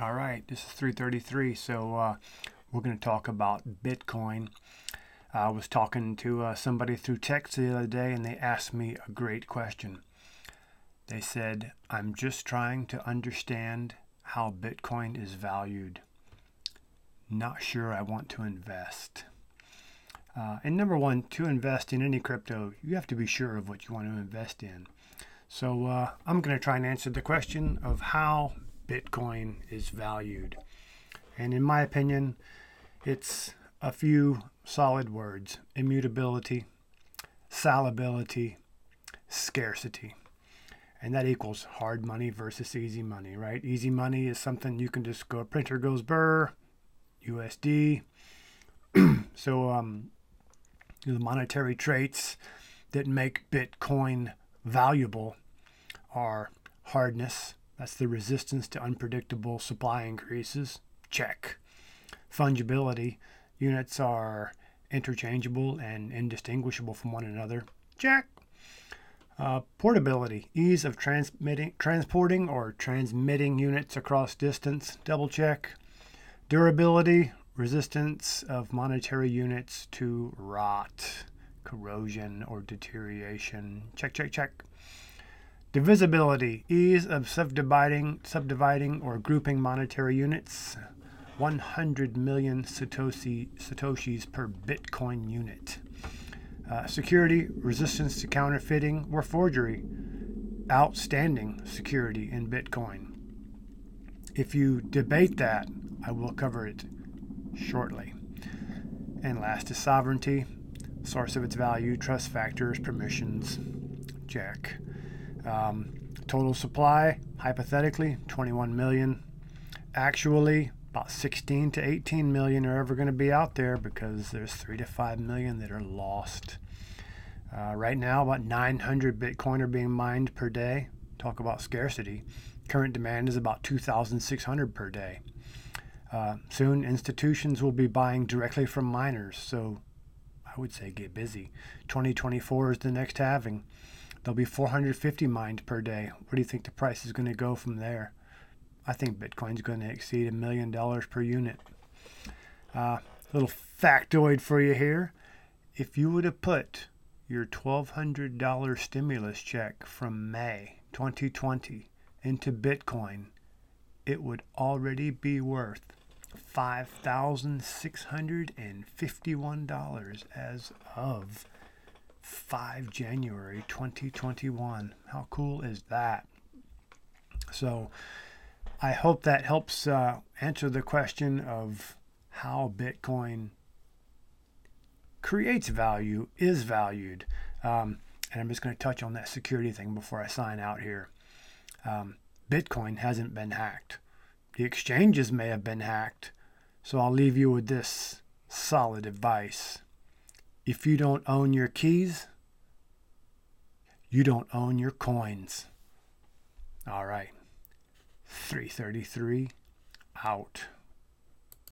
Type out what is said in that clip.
All right, this is 333. So uh, we're going to talk about Bitcoin. I was talking to uh, somebody through text the other day, and they asked me a great question. They said, I'm just trying to understand how Bitcoin is valued. Not sure I want to invest. Uh, and number one, to invest in any crypto, you have to be sure of what you want to invest in. So uh, I'm going to try and answer the question of how Bitcoin is valued. And in my opinion, it's a few solid words immutability, salability, scarcity. And that equals hard money versus easy money, right? Easy money is something you can just go, printer goes burr, USD. so, um, the monetary traits that make Bitcoin valuable are hardness, that's the resistance to unpredictable supply increases. Check. Fungibility. Units are interchangeable and indistinguishable from one another. Check. Uh, portability. Ease of transmitting, transporting or transmitting units across distance. Double check. Durability. Resistance of monetary units to rot, corrosion, or deterioration. Check, check, check. Divisibility, ease of subdividing, subdividing or grouping monetary units. 100 million Satoshi, Satoshis per Bitcoin unit. Uh, security, resistance to counterfeiting or forgery. Outstanding security in Bitcoin. If you debate that, I will cover it shortly. And last is sovereignty, source of its value, trust factors, permissions. Check. Um, total supply, hypothetically, 21 million. Actually, about 16 to 18 million are ever going to be out there because there's 3 to 5 million that are lost. Uh, right now, about 900 Bitcoin are being mined per day. Talk about scarcity. Current demand is about 2,600 per day. Uh, soon, institutions will be buying directly from miners, so I would say get busy. 2024 is the next halving. There'll be 450 mined per day. Where do you think the price is going to go from there? I think Bitcoin's going to exceed a million dollars per unit. Uh, little factoid for you here. If you would have put your $1,200 stimulus check from May 2020 into Bitcoin, it would already be worth $5,651 as of 5 January 2021. How cool is that? So, I hope that helps uh, answer the question of how Bitcoin creates value, is valued. Um, and I'm just going to touch on that security thing before I sign out here. Um, Bitcoin hasn't been hacked. The exchanges may have been hacked. So I'll leave you with this solid advice. If you don't own your keys, you don't own your coins. All right. 333 out.